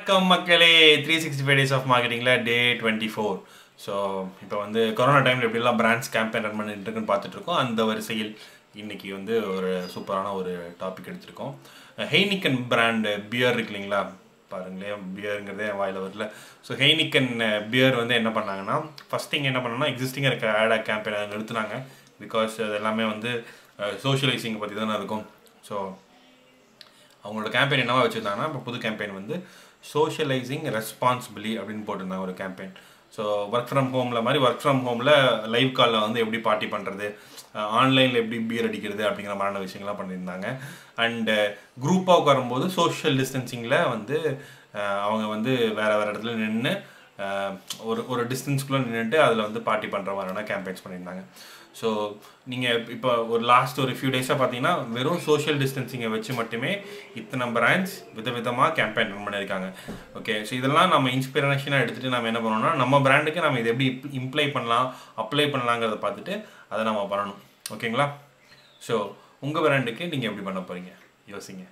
வணக்கம் மக்களே three sixty five days of மார்க்கெட்டிங்கில் day twenty four so இப்போ வந்து கொரோனா டைமில் எப்படிலாம் பிராண்ட்ஸ் கேம்பெயின் ரன் பண்ணிட்டு இருக்குன்னு அந்த வரிசையில் இன்னைக்கு வந்து ஒரு சூப்பரான ஒரு டாபிக் எடுத்திருக்கோம். ஹெய்னிக்கன் பிராண்டு பியர் இருக்கு இல்லைங்களா? பாருங்களேன் பியருங்கிறதே என் வாயில் வரல. ஸோ ஹெய்னிக்கன் பியர் வந்து என்ன பண்ணாங்கன்னா ஃபஸ்ட் திங் என்ன பண்ணாங்கன்னா எக்ஸிஸ்டிங்காக இருக்க ஆடா கேம்பெயினை நிறுத்துனாங்க. பிகாஸ் அது எல்லாமே வந்து சோஷியலைசிங் பற்றி தானே இருக்கும். ஸோ அவங்களோட கேம்பெயின் என்னவா வச்சுருந்தாங்கன்னா இப்போ புது கேம்பெயின் வந்து சோஷியலைசிங் ரெஸ்பான்சிபிலி அப்படின்னு போட்டிருந்தாங்க ஒரு கேம்பெயின் ஸோ ஒர்க் ஃப்ரம் ஹோமில் மாதிரி ஒர்க் ஃப்ரம் ஹோமில் லைவ் காலில் வந்து எப்படி பார்ட்டி பண்ணுறது ஆன்லைனில் எப்படி பியர் அடிக்கிறது அப்படிங்கிற மாதிரியான விஷயங்கள்லாம் பண்ணியிருந்தாங்க. அண்டு குரூப்பாக உட்காரும்போது சோஷியல் டிஸ்டன்சிங்கில் வந்து அவங்க வந்து வேறு வேறு இடத்துல நின்று ஒரு ஒரு டிஸ்டன்ஸ்குள்ளே நின்றுட்டு அதில் வந்து பார்ட்டி பண்ணுற மாதிரியான கேம்பெயின்ஸ் பண்ணியிருந்தாங்க. ஸோ நீங்கள் இப்போ ஒரு லாஸ்ட் ஒரு ஃபியூ டேஸாக பார்த்தீங்கன்னா வெறும் சோஷியல் டிஸ்டன்சிங்கை வச்சு மட்டுமே இத்தனை பிராண்ட்ஸ் விதவிதமாக கேம்பெயின் ரன் பண்ணியிருக்காங்க. ஓகே ஸோ இதெல்லாம் நம்ம இன்ஸ்பிரேஷனாக எடுத்துகிட்டு நம்ம என்ன பண்ணோம்னா நம்ம பிராண்டுக்கு நம்ம இதை எப்படி இம்ப்ளை பண்ணலாம் அப்ளை பண்ணலாங்கிறத பார்த்துட்டு அதை நம்ம பண்ணணும். ஓகேங்களா ஸோ உங்கள் பிராண்டுக்கு நீங்கள் எப்படி பண்ண போகிறீங்க யோசிங்க.